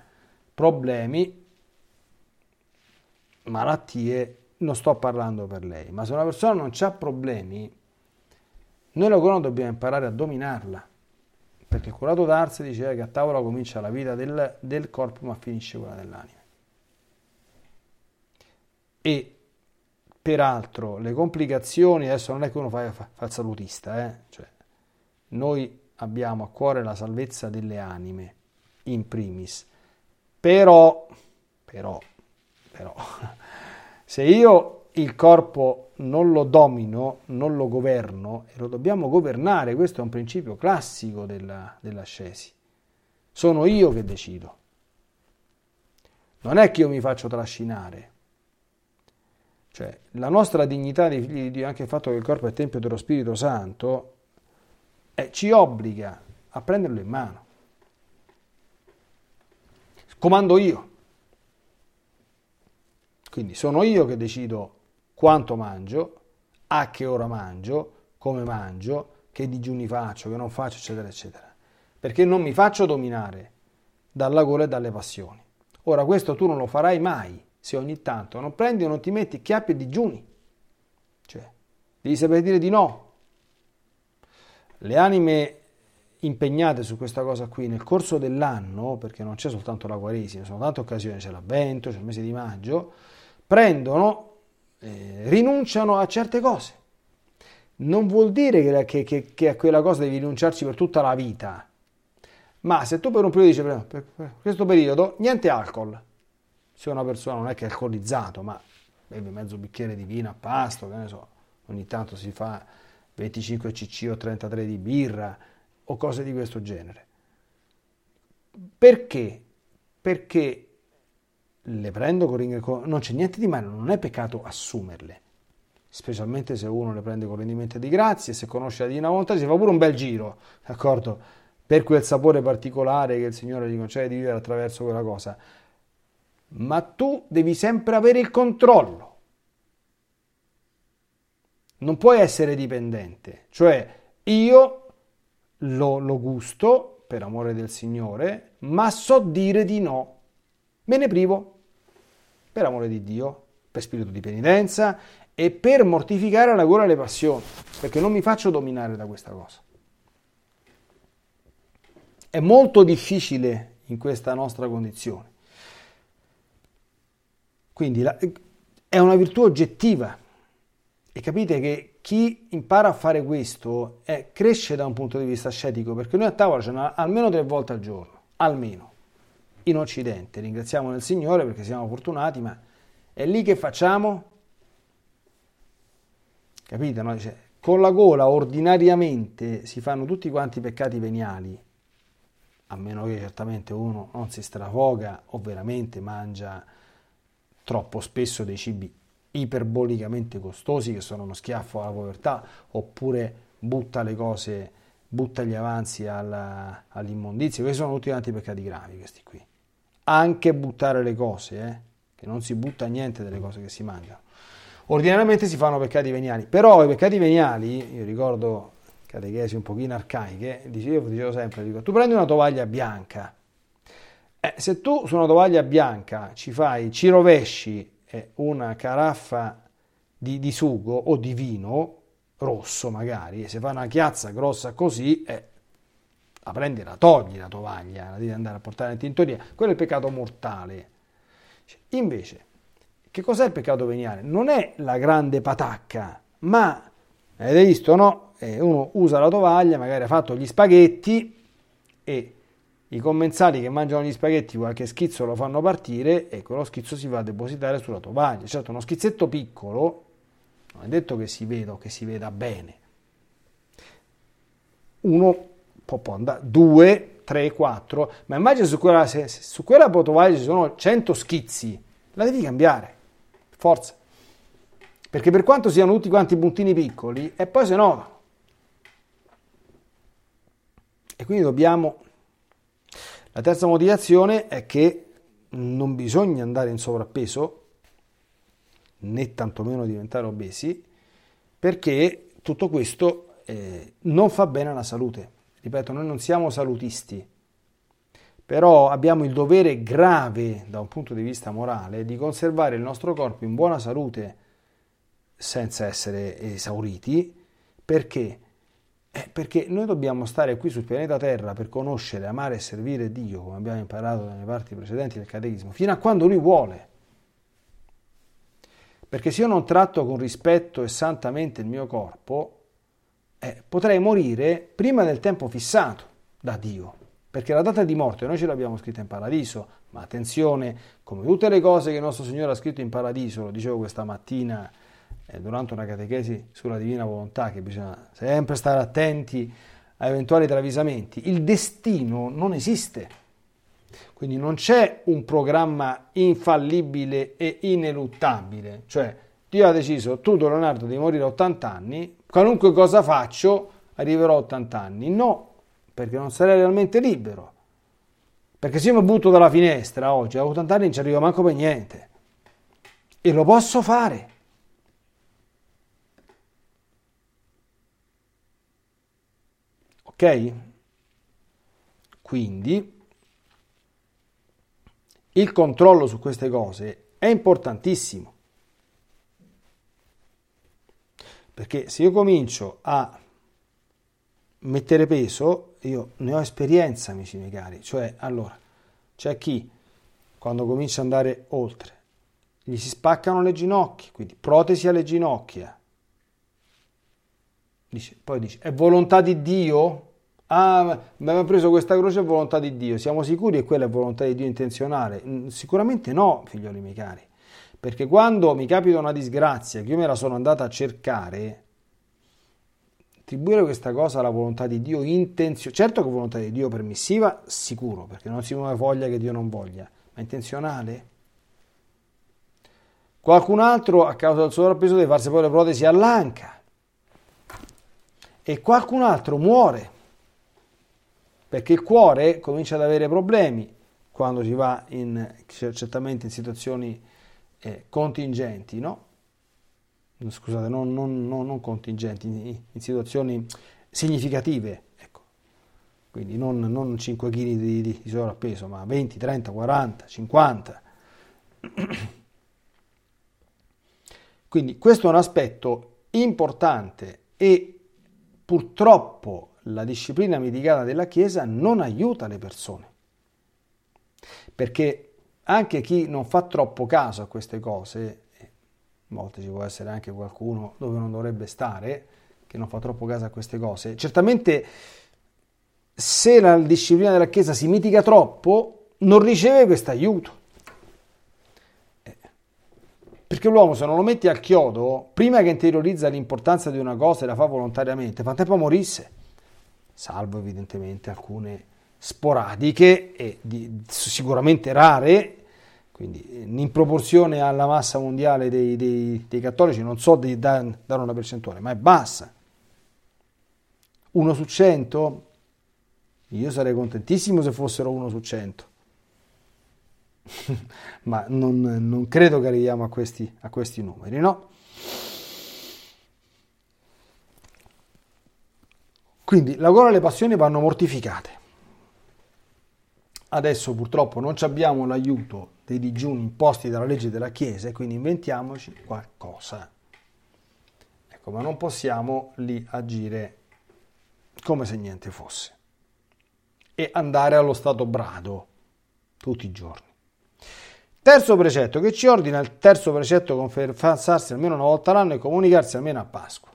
problemi, malattie, non sto parlando per lei, ma se una persona non ha problemi, noi la corona dobbiamo imparare a dominarla, perché il curato d'Ars diceva che a tavola comincia la vita del, del corpo ma finisce quella dell'anima. E peraltro le complicazioni, adesso non è che uno fa, fa, fa il salutista, eh? cioè, noi abbiamo a cuore la salvezza delle anime, in primis, però, però però se io il corpo non lo domino, non lo governo, e lo dobbiamo governare, questo è un principio classico della, dell'ascesi. Sono io che decido. Non è che io mi faccio trascinare. Cioè, la nostra dignità di figli di Dio, anche il fatto che il corpo è tempio dello Spirito Santo, eh, ci obbliga a prenderlo in mano. Comando io. Quindi sono io che decido quanto mangio, a che ora mangio, come mangio, che digiuni faccio, che non faccio, eccetera, eccetera. Perché non mi faccio dominare dalla gola e dalle passioni. Ora questo tu non lo farai mai se ogni tanto non prendi o non ti metti chiappi e digiuni. Cioè, devi sapere dire di no. Le anime impegnate su questa cosa qui nel corso dell'anno, perché non c'è soltanto la Quaresima, sono tante occasioni, c'è l'Avvento, c'è il mese di maggio, prendono, eh, rinunciano a certe cose. Non vuol dire che, che, che, a quella cosa devi rinunciarci per tutta la vita, ma se tu per un periodo dici, per questo periodo, niente alcol, se una persona non è che è alcolizzato, ma beve mezzo bicchiere di vino a pasto, che ne so, ogni tanto si fa 25 cc o 33 di birra o cose di questo genere. Perché? Perché le prendo con non c'è niente di male, non è peccato assumerle, specialmente se uno le prende con rendimento di grazie, se conosce la Divina Volontà si fa pure un bel giro, d'accordo? Per quel sapore particolare che il Signore gli concede di vivere attraverso quella cosa. Ma tu devi sempre avere il controllo. Non puoi essere dipendente, cioè io lo, lo gusto per amore del Signore, ma so dire di no me ne privo, per amore di Dio, per spirito di penitenza e per mortificare la gola e le passioni, perché non mi faccio dominare da questa cosa. È molto difficile in questa nostra condizione. Quindi la, è una virtù oggettiva e capite che chi impara a fare questo è, cresce da un punto di vista ascetico, perché noi a tavola ce n'è almeno tre volte al giorno, almeno in Occidente. Ringraziamo il Signore perché siamo fortunati, ma è lì che facciamo? Capite? No? Dice, con la gola ordinariamente si fanno tutti quanti i peccati veniali, a meno che certamente uno non si strafoga o veramente mangia troppo spesso dei cibi iperbolicamente costosi che sono uno schiaffo alla povertà, oppure butta le cose, butta gli avanzi alla, all'immondizia. Questi sono tutti quanti i peccati gravi, questi qui anche buttare le cose, eh? che non si butta niente delle cose che si mangiano. ordinariamente si fanno peccati veniali, però i peccati veniali, io ricordo catechesi un pochino arcaiche, dicevo, dicevo sempre, dico, tu prendi una tovaglia bianca, eh, se tu su una tovaglia bianca ci fai, ci rovesci eh, una caraffa di, di, sugo o di vino rosso magari, e se fa una chiazza grossa così, eh, la prendi e la togli la tovaglia, la devi andare a portare in tintoria, quello è il peccato mortale. Invece, che cos'è il peccato veniale? Non è la grande patacca, ma avete visto, no? Eh, uno usa la tovaglia, magari ha fatto gli spaghetti e i commensali che mangiano gli spaghetti qualche schizzo lo fanno partire e quello schizzo si va a depositare sulla tovaglia. Certo, uno schizzetto piccolo non è detto che si veda o che si veda bene. Uno può andare, due, tre, quattro, ma immagina su quella, se, se su quella tovaglia ci sono 100 schizzi, la devi cambiare, forza. Perché per quanto siano tutti quanti puntini piccoli, e poi se no... E quindi dobbiamo... La terza motivazione è che non bisogna andare in sovrappeso, né tantomeno diventare obesi, perché tutto questo eh, non fa bene alla salute. Ripeto, noi non siamo salutisti, però abbiamo il dovere grave da un punto di vista morale di conservare il nostro corpo in buona salute senza essere esauriti, perché? Eh, perché noi dobbiamo stare qui sul pianeta Terra per conoscere, amare e servire Dio, come abbiamo imparato nelle parti precedenti del catechismo, fino a quando Lui vuole. Perché se io non tratto con rispetto e santamente il mio corpo, eh, potrei morire prima del tempo fissato da Dio. Perché la data di morte noi ce l'abbiamo scritta in paradiso, ma attenzione, come tutte le cose che il nostro Signore ha scritto in paradiso, lo dicevo questa mattina durante una catechesi sulla divina volontà, che bisogna sempre stare attenti a eventuali travisamenti, il destino non esiste. Quindi non c'è un programma infallibile e ineluttabile, cioè Dio ha deciso, tu Leonardo devi morire a 80 anni, qualunque cosa faccio arriverò a 80 anni. No, perché non sarei realmente libero. Perché se io mi butto dalla finestra oggi a 80 anni non ci arrivo manco per niente. E lo posso fare. Ok? Quindi il controllo su queste cose è importantissimo. Perché se io comincio a mettere peso, io ne ho esperienza, amici miei cari. Cioè, allora, c'è chi quando comincia ad andare oltre, gli si spaccano le ginocchia, quindi protesi alle ginocchia. Dice, poi dice, è volontà di Dio? Ah, abbiamo preso questa croce è volontà di Dio. Siamo sicuri che quella è volontà di Dio intenzionale? Mm, sicuramente no, figlioli miei cari. Perché quando mi capita una disgrazia, che io me la sono andata a cercare, attribuire questa cosa alla volontà di Dio intenzionale, certo che volontà di Dio permissiva, sicuro, perché non si muove voglia che Dio non voglia, ma intenzionale? Qualcun altro a causa del sovrappeso deve farsi poi le protesi all'anca e qualcun altro muore perché il cuore comincia ad avere problemi quando si va in, certamente in situazioni eh, contingenti, no? Scusate, non, non, non, non contingenti, in, in, situazioni significative, ecco. Quindi non, non 5 kg di, di, di sovrappeso, ma 20, 30, 40, 50. Quindi questo è un aspetto importante e purtroppo la disciplina mitigata della Chiesa non aiuta le persone. Perché anche chi non fa troppo caso a queste cose, a volte ci può essere anche qualcuno dove non dovrebbe stare, che non fa troppo caso a queste cose, certamente se la disciplina della Chiesa si mitiga troppo, non riceve questo aiuto. Eh, perché l'uomo se non lo metti al chiodo, prima che interiorizza l'importanza di una cosa e la fa volontariamente, fa tempo a morisse salvo evidentemente alcune sporadiche e di, sicuramente rare, quindi in proporzione alla massa mondiale dei, dei, dei cattolici non so di dare una percentuale, ma è bassa. 1 su 100? Io sarei contentissimo se fossero 1 su 100. ma non, non, credo che arriviamo a questi, a questi numeri, no? Quindi la gola e le passioni vanno mortificate. Adesso purtroppo non abbiamo l'aiuto dei digiuni imposti dalla legge della Chiesa e quindi inventiamoci qualcosa. Ecco, ma non possiamo lì agire come se niente fosse e andare allo stato brado tutti i giorni. Terzo precetto che ci ordina il terzo precetto confessarsi almeno una volta all'anno e comunicarsi almeno a Pasqua.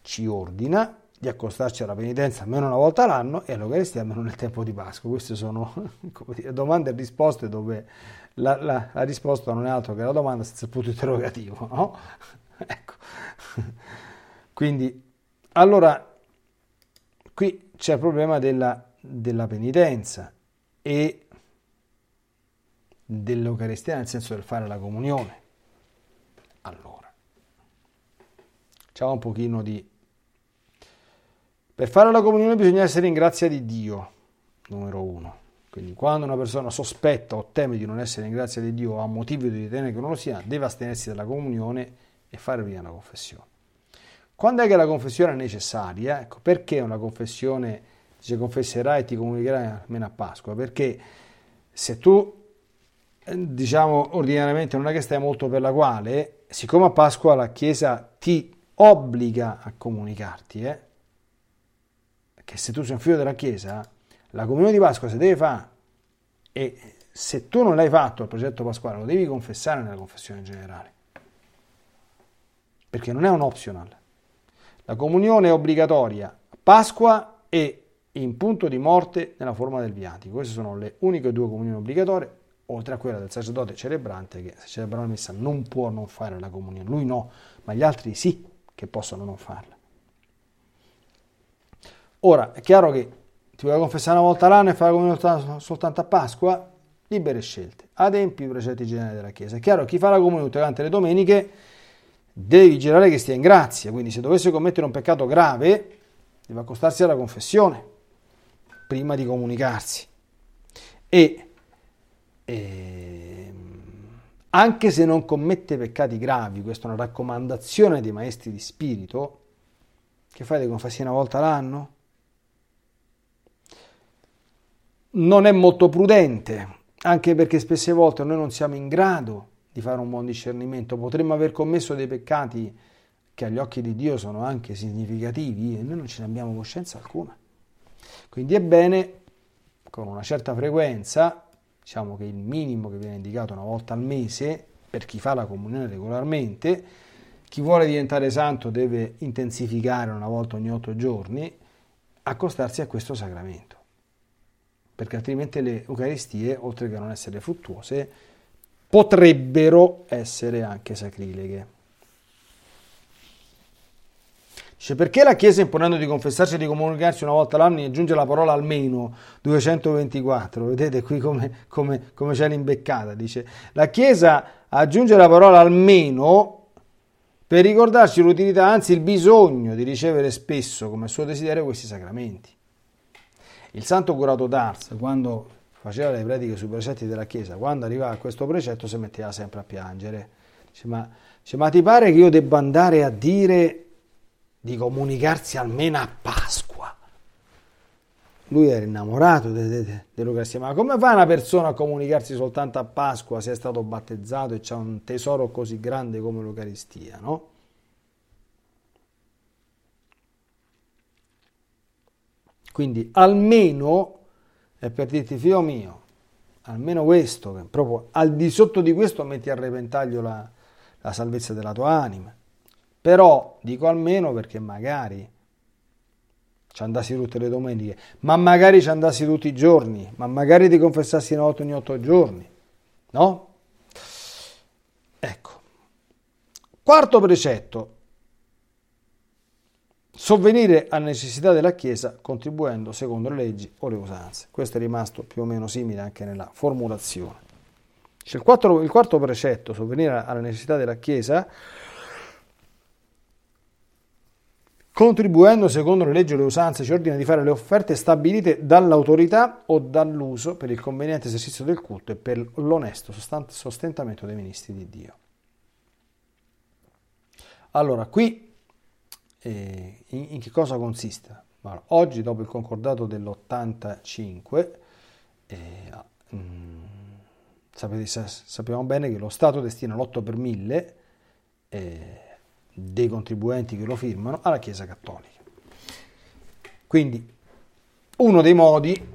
Ci ordina di accostarci alla penitenza almeno una volta all'anno e all'Eucaristia almeno nel tempo di Pasqua. Queste sono dire, domande e risposte dove la, la, la, risposta non è altro che la domanda senza punto interrogativo. No? ecco. Quindi, allora, qui c'è il problema della, della penitenza e dell'Eucaristia nel senso del fare la comunione. Allora, facciamo un pochino di per fare la comunione bisogna essere in grazia di Dio, numero uno. Quindi quando una persona sospetta o teme di non essere in grazia di Dio o ha motivo di ritenere che non lo sia, deve astenersi dalla comunione e fare prima la confessione. Quando è che la confessione è necessaria? Ecco, perché una confessione dice confesserai e ti comunicherai almeno a Pasqua? Perché se tu, eh, diciamo, ordinariamente non è che stai molto per la quale, siccome a Pasqua la Chiesa ti obbliga a comunicarti, eh, che se tu sei un figlio della Chiesa, la comunione di Pasqua si deve fare e se tu non l'hai fatto al progetto pasquale lo devi confessare nella confessione generale, perché non è un optional. La comunione è obbligatoria a Pasqua e in punto di morte nella forma del viatico. Queste sono le uniche due comunioni obbligatorie, oltre a quella del sacerdote celebrante che se celebra la messa non può non fare la comunione. Lui no, ma gli altri sì che possono non farla. Ora, è chiaro che ti vuoi confessare una volta all'anno e fare comunione soltanto a Pasqua? Libere scelte. Adempi i precetti generali della Chiesa. È chiaro, chi fa la comunione tutte le domeniche deve vigilare che stia in grazia, quindi se dovesse commettere un peccato grave deve accostarsi alla confessione prima di comunicarsi. E, e ehm, anche se non commette peccati gravi, questa è una raccomandazione dei maestri di spirito, che fai di confessare una volta l'anno? Non è molto prudente, anche perché spesse volte noi non siamo in grado di fare un buon discernimento, potremmo aver commesso dei peccati che agli occhi di Dio sono anche significativi e noi non ce ne abbiamo coscienza alcuna. Quindi è bene, con una certa frequenza, diciamo che il minimo che viene indicato una volta al mese, per chi fa la comunione regolarmente, chi vuole diventare santo deve intensificare una volta ogni otto giorni, accostarsi a questo sacramento perché altrimenti le Eucaristie, oltre che non essere fruttuose, potrebbero essere anche sacrileghe. Dice, perché la Chiesa imponendo di confessarsi e di comunicarsi una volta all'anno aggiunge la parola almeno 224? Vedete qui come, come, come c'è l'imbeccata. Dice, la Chiesa aggiunge la parola almeno per ricordarci l'utilità, anzi il bisogno di ricevere spesso come suo desiderio questi sacramenti. Il santo curato d'Ars, quando faceva le prediche sui precetti della Chiesa, quando arrivava a questo precetto si metteva sempre a piangere. Dice, ma, dice, ma ti pare che io debba andare a dire di comunicarsi almeno a Pasqua? Lui era innamorato dell'Eucaristia, ma come fa una persona a comunicarsi soltanto a Pasqua se è stato battezzato e c'ha un tesoro così grande come l'Eucaristia, no? Quindi almeno, è per dirti figlio mio, almeno questo, proprio al di sotto di questo metti a repentaglio la, la salvezza della tua anima. Però dico almeno perché magari ci andassi tutte le domeniche, ma magari ci andassi tutti i giorni, ma magari ti confessassi una volta ogni otto giorni, no? Ecco. Quarto precetto, sovvenire alle necessità della Chiesa contribuendo secondo le leggi o le usanze. Questo è rimasto più o meno simile anche nella formulazione. C'è il, quattro, il quarto precetto, sovvenire alle necessità della Chiesa, contribuendo secondo le leggi o le usanze, ci ordina di fare le offerte stabilite dall'autorità o dall'uso per il conveniente esercizio del culto e per l'onesto sostentamento dei ministri di Dio. Allora, qui eh, in, in, che cosa consiste? Ma oggi, dopo il concordato dell'85, eh, mh, mm, sapete, sappiamo bene che lo Stato destina l'8 per 1000 eh, dei contribuenti che lo firmano alla Chiesa Cattolica. Quindi uno dei modi,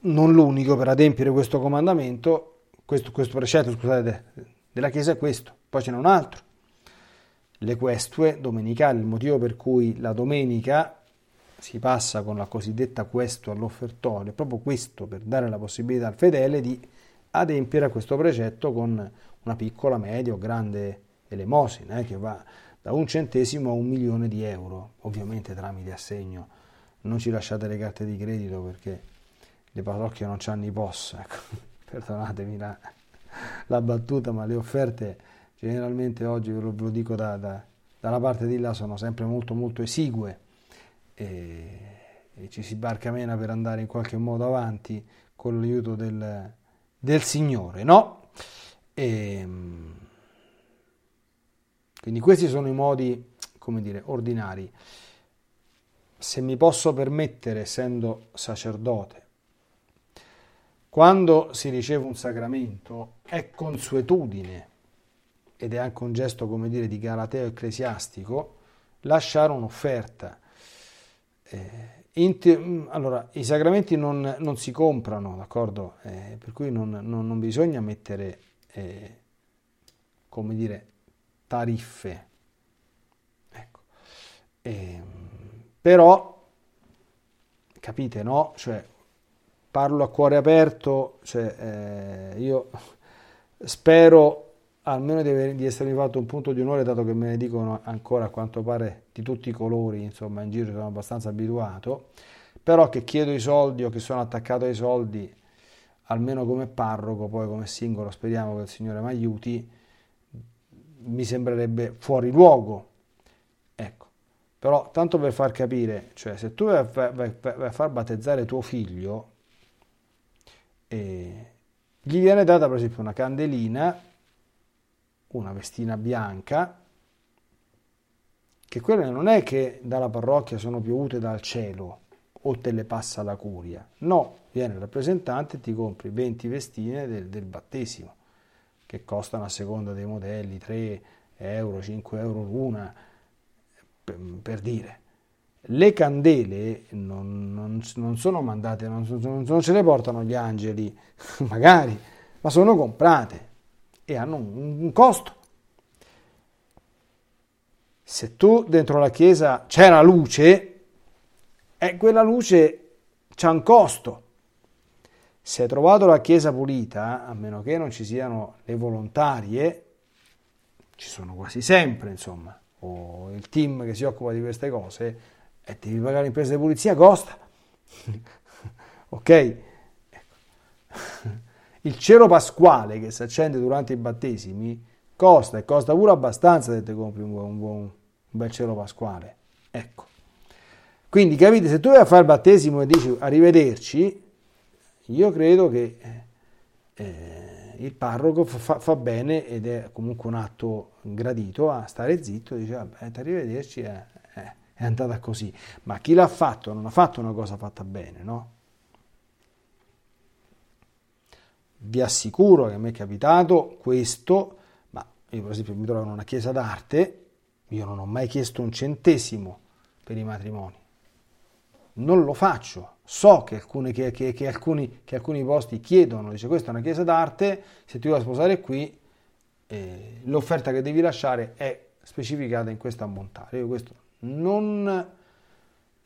non l'unico, per adempiere questo comandamento, questo, questo precetto scusate, della Chiesa è questo, poi ce n'è un altro. Le questue domenicali, il motivo per cui la domenica si passa con la cosiddetta questo all'offertorio, è proprio questo per dare la possibilità al fedele di adempiere a questo precetto con una piccola, media o grande elemosina eh, che va da un centesimo a un milione di euro, ovviamente tramite assegno. Non ci lasciate le carte di credito perché le parrocchie non hanno i POS, ecco. perdonatemi la, la, battuta, ma le offerte generalmente oggi, ve lo, ve lo dico da, da, dalla parte di là, sono sempre molto molto esigue e, e ci si barca meno per andare in qualche modo avanti con l'aiuto del, del Signore, no? E, ehm, quindi questi sono i modi, come dire, ordinari. Se mi posso permettere, essendo sacerdote, quando si riceve un sacramento è consuetudine ed è anche un gesto, come dire, di galateo ecclesiastico, lasciare un'offerta. Eh, allora, i sacramenti non, non si comprano, d'accordo? Eh, per cui non, non, non bisogna mettere, eh, come dire, tariffe. Ecco. Eh, però, capite, no? Cioè, parlo a cuore aperto, cioè, eh, io spero almeno di, di essermi fatto un punto di onore, dato che me ne dicono ancora a quanto pare di tutti i colori, insomma, in giro sono abbastanza abituato, però che chiedo i soldi o che sono attaccato ai soldi, almeno come parroco, poi come singolo, speriamo che il Signore mi aiuti, mi sembrerebbe fuori luogo. Ecco. Però, tanto per far capire, cioè, se tu vai a, vai, vai a far battezzare tuo figlio, eh, gli viene data per esempio una candelina, una vestina bianca, che quelle non è che dalla parrocchia sono piovute dal cielo o te le passa la curia, no, viene il rappresentante e ti compri 20 vestine del, del battesimo che costano a seconda dei modelli 3 euro, 5 euro l'una, per, per dire. Le candele non, non, non sono mandate, non, non, ce le portano gli angeli, magari, ma sono comprate e hanno un, un costo. Se tu dentro la chiesa c'è la luce, eh, quella luce c'ha un costo se hai trovato la chiesa pulita, a meno che non ci siano le volontarie, ci sono quasi sempre, insomma, o il team che si occupa di queste cose, e devi pagare l'impresa di pulizia, costa. ok? Il cielo pasquale che si accende durante i battesimi costa e costa pure abbastanza se ti compri un, un, un bel cielo pasquale. Ecco. Quindi capite, se tu vai a fare il battesimo e dici arrivederci, io credo che eh, il parroco fa, fa, bene ed è comunque un atto gradito a stare zitto, dice vabbè, arrivederci, eh, eh, è andata così. Ma chi l'ha fatto non ha fatto una cosa fatta bene, no? Vi assicuro che a me è capitato questo, ma io per esempio mi trovo in una chiesa d'arte, io non ho mai chiesto un centesimo per i matrimoni. Non lo faccio, so che alcuni, che, che, che, alcuni, alcuni, posti chiedono, dice questa è una chiesa d'arte, se ti vuoi sposare qui, eh, l'offerta che devi lasciare è specificata in questo ammontare. Io questo non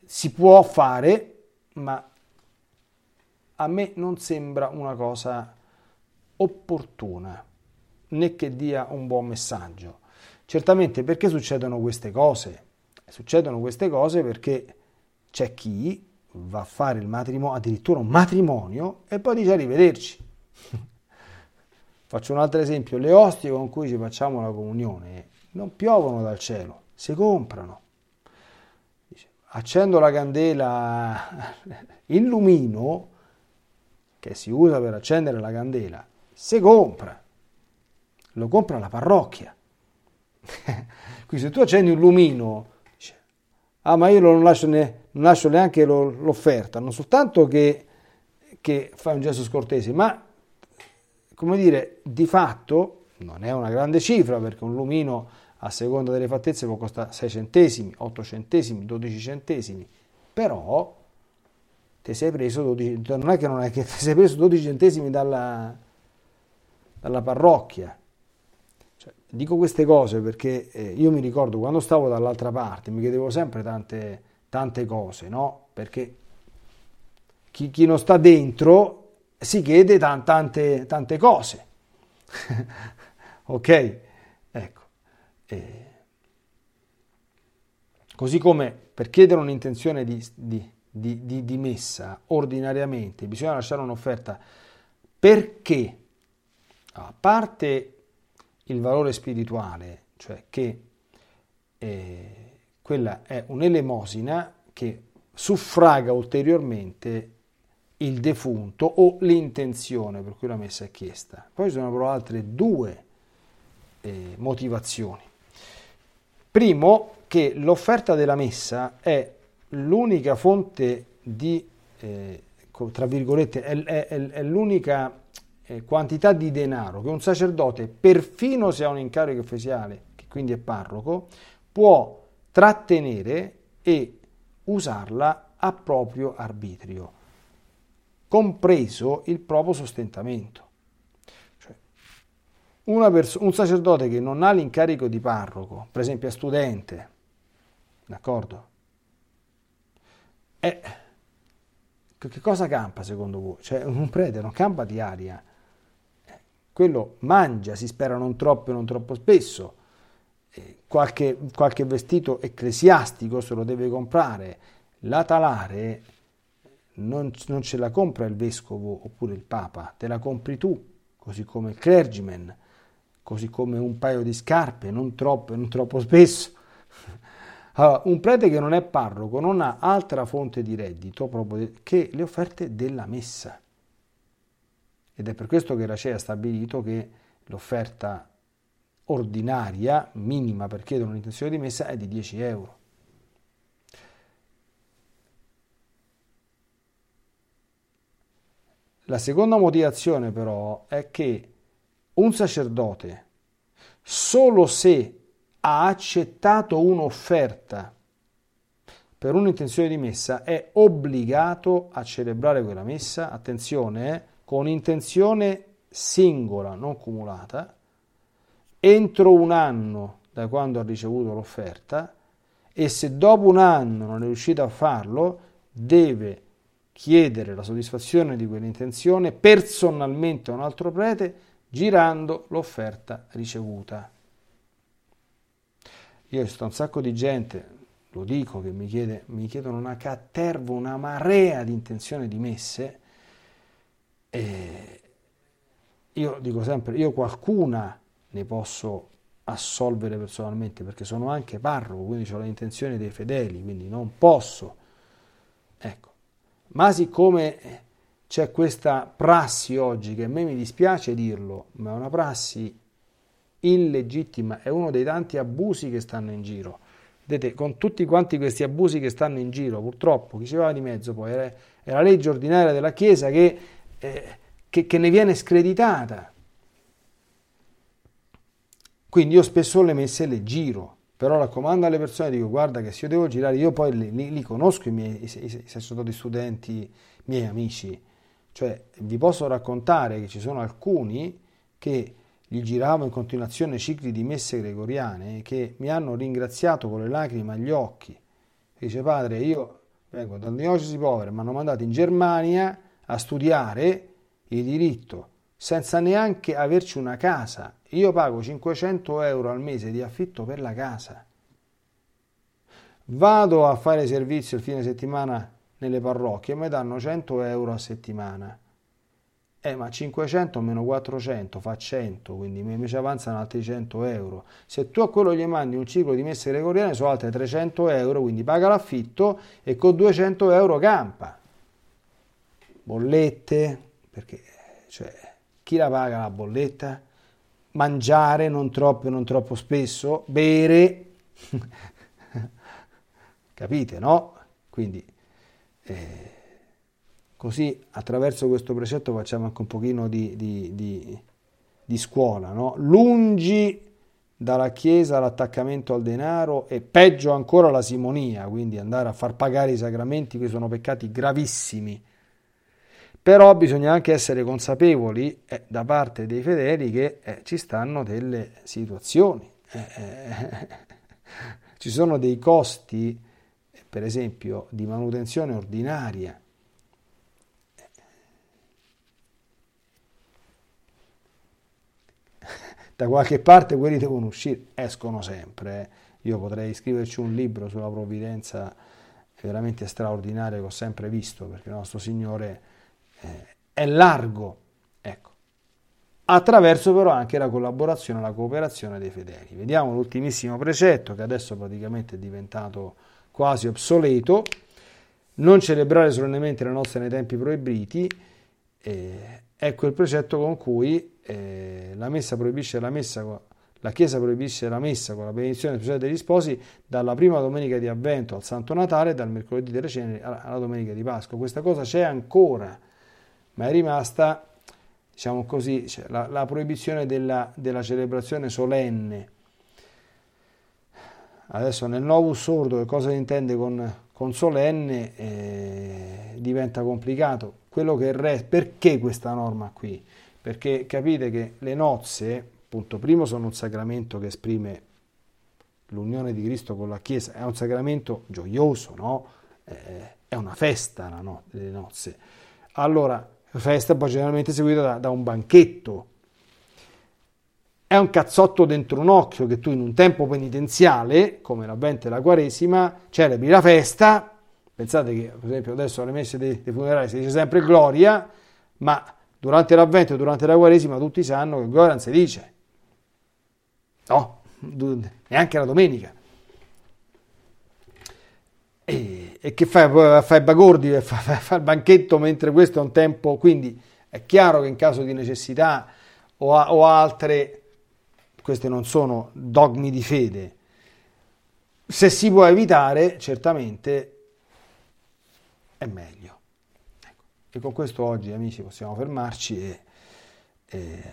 si può fare, ma a me non sembra una cosa opportuna, né che dia un buon messaggio. Certamente perché succedono queste cose? Succedono queste cose perché c'è chi va a fare il matrimonio, addirittura un matrimonio, e poi dice arrivederci. Faccio un altro esempio, le ostie con cui ci facciamo la comunione non piovono dal cielo, si comprano. Dice, accendo la candela, il lumino che si usa per accendere la candela, si compra, lo compra la parrocchia. Quindi se tu accendi un lumino, dice, ah ma io non lascio ne, non lascio neanche lo, l'offerta, non soltanto che, che fai un gesto scortese, ma come dire, di fatto non è una grande cifra perché un lumino a seconda delle fattezze può costare 6 centesimi, 8 centesimi, 12 centesimi, però ti sei preso 12, non è che non è che ti sei preso 12 centesimi dalla, dalla parrocchia. Cioè, dico queste cose perché eh, io mi ricordo quando stavo dall'altra parte mi chiedevo sempre tante, tante cose, no? Perché chi, chi, non sta dentro si chiede t- tante, tante cose. ok? Ecco. Eh. Così come per chiedere un'intenzione di, di, di, di, messa ordinariamente bisogna lasciare un'offerta perché a parte il valore spirituale, cioè che eh, quella è un'elemosina che suffraga ulteriormente il defunto o l'intenzione per cui la messa è chiesta. Poi ci sono però altre due eh, motivazioni. Primo, che l'offerta della messa è l'unica fonte di, eh, tra virgolette, è, è, è l'unica eh, quantità di denaro che un sacerdote, perfino se ha un incarico ecclesiale, che quindi è parroco, può trattenere e usarla a proprio arbitrio, compreso il proprio sostentamento. Cioè, perso- un sacerdote che non ha l'incarico di parroco, per esempio è studente, d'accordo? È, che cosa campa secondo voi? Cioè, un prete non campa di aria, quello mangia, si spera non troppo e non troppo spesso, eh, qualche, qualche vestito ecclesiastico se lo deve comprare, la talare non, non, ce la compra il vescovo oppure il papa, te la compri tu, così come il clergyman, così come un paio di scarpe, non troppo e non troppo spesso. Allora, un prete che non è parroco non ha altra fonte di reddito che le offerte della messa. Ed è per questo che la CE ha stabilito che l'offerta ordinaria, minima per chiedere un'intenzione di messa, è di 10 euro. La seconda motivazione però è che un sacerdote, solo se ha accettato un'offerta per un'intenzione di messa, è obbligato a celebrare quella messa, attenzione, eh, con intenzione singola, non cumulata, entro un anno da quando ha ricevuto l'offerta e se dopo un anno non è riuscito a farlo, deve chiedere la soddisfazione di quell'intenzione personalmente a un altro prete girando l'offerta ricevuta. Io visto un sacco di gente, lo dico, che mi, chiede, mi chiedono una caterva, una marea di intenzioni di messe e io dico sempre, io qualcuna ne posso assolvere personalmente perché sono anche parroco, quindi ho le intenzioni dei fedeli, quindi non posso. Ecco. Ma siccome c'è questa prassi oggi che a me mi dispiace dirlo, ma è una prassi illegittima, è uno dei tanti abusi che stanno in giro. Vedete, con tutti quanti questi abusi che stanno in giro, purtroppo chi ci va di mezzo poi è la legge ordinaria della Chiesa che eh, che, che ne viene screditata. Quindi io spesso le messe le giro, però raccomando alle persone, dico guarda che se io devo girare, io poi li, li, li conosco i miei i, i sacerdoti studenti, miei amici, cioè vi posso raccontare che ci sono alcuni che gli giravo in continuazione cicli di messe gregoriane che mi hanno ringraziato con le lacrime agli occhi. Dice padre, io vengo da diocesi povere, mi hanno mandato in Germania a studiare il diritto senza neanche averci una casa. Io pago 500 euro al mese di affitto per la casa. Vado a fare servizio il fine settimana nelle parrocchie e mi danno 100 euro a settimana. Eh, ma 500 meno 400 fa 100, quindi mi ci avanzano altri 100 euro. Se tu a quello gli mandi un ciclo di messe gregoriane sono altri 300 euro, quindi paga l'affitto e con 200 euro campa bollette, perché cioè, chi la paga la bolletta? Mangiare non troppo e non troppo spesso, bere, capite no? quindi eh, così attraverso questo precetto facciamo anche un pochino di, di, di, di scuola, no? lungi dalla Chiesa l'attaccamento al denaro e peggio ancora la simonia, quindi andare a far pagare i sacramenti, che sono peccati gravissimi. Però bisogna anche essere consapevoli eh, da parte dei fedeli che eh, ci stanno delle situazioni, eh, eh ci sono dei costi, per esempio, di manutenzione ordinaria da qualche parte quelli devono uscire, escono sempre. Eh. Io potrei scriverci un libro sulla provvidenza veramente straordinaria che ho sempre visto, perché il nostro Signore eh, è largo, ecco. Attraverso però anche la collaborazione, la cooperazione dei fedeli. Vediamo l'ultimissimo precetto che adesso praticamente è diventato quasi obsoleto. Non celebrare solennemente le nozze nei tempi proibiti. Eh, ecco il precetto con cui eh, la messa la messa, la Chiesa proibisce la messa con la benedizione speciale degli sposi dalla prima domenica di Avvento al Santo Natale, dal mercoledì delle ceneri alla domenica di Pasqua. Questa cosa c'è ancora, ma è rimasta, diciamo così, cioè, la, la, proibizione della, della celebrazione solenne. Adesso nel Novus Sordo che cosa si intende con, con solenne eh, diventa complicato. Quello che resta, perché questa norma qui? perché capite che le nozze, appunto, primo sono un sacramento che esprime l'unione di Cristo con la Chiesa, è un sacramento gioioso, no? è una festa no, le nozze. Allora, festa poi generalmente seguita da, da un banchetto, è un cazzotto dentro un occhio che tu in un tempo penitenziale, come l'avvento e la Quaresima, celebri la festa. Pensate che, per esempio, adesso alle messe dei, dei funerali si dice sempre gloria, ma durante l'avvento e durante la Quaresima tutti sanno che Gloria non si dice. No, neanche la domenica. E, che fai? Fai bagordi, fai, fai il banchetto mentre questo è un tempo, quindi è chiaro che in caso di necessità o, a, o altre, questi non sono dogmi di fede, se si può evitare, certamente è meglio. E con questo oggi, amici, possiamo fermarci e, e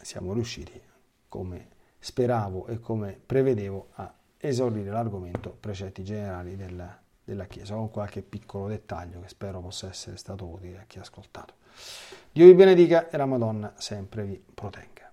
siamo riusciti, come speravo e come prevedevo, a esaurire l'argomento precetti generali della, della Chiesa, con qualche piccolo dettaglio che spero possa essere stato utile a chi ha ascoltato. Dio vi benedica e la Madonna sempre vi protegga.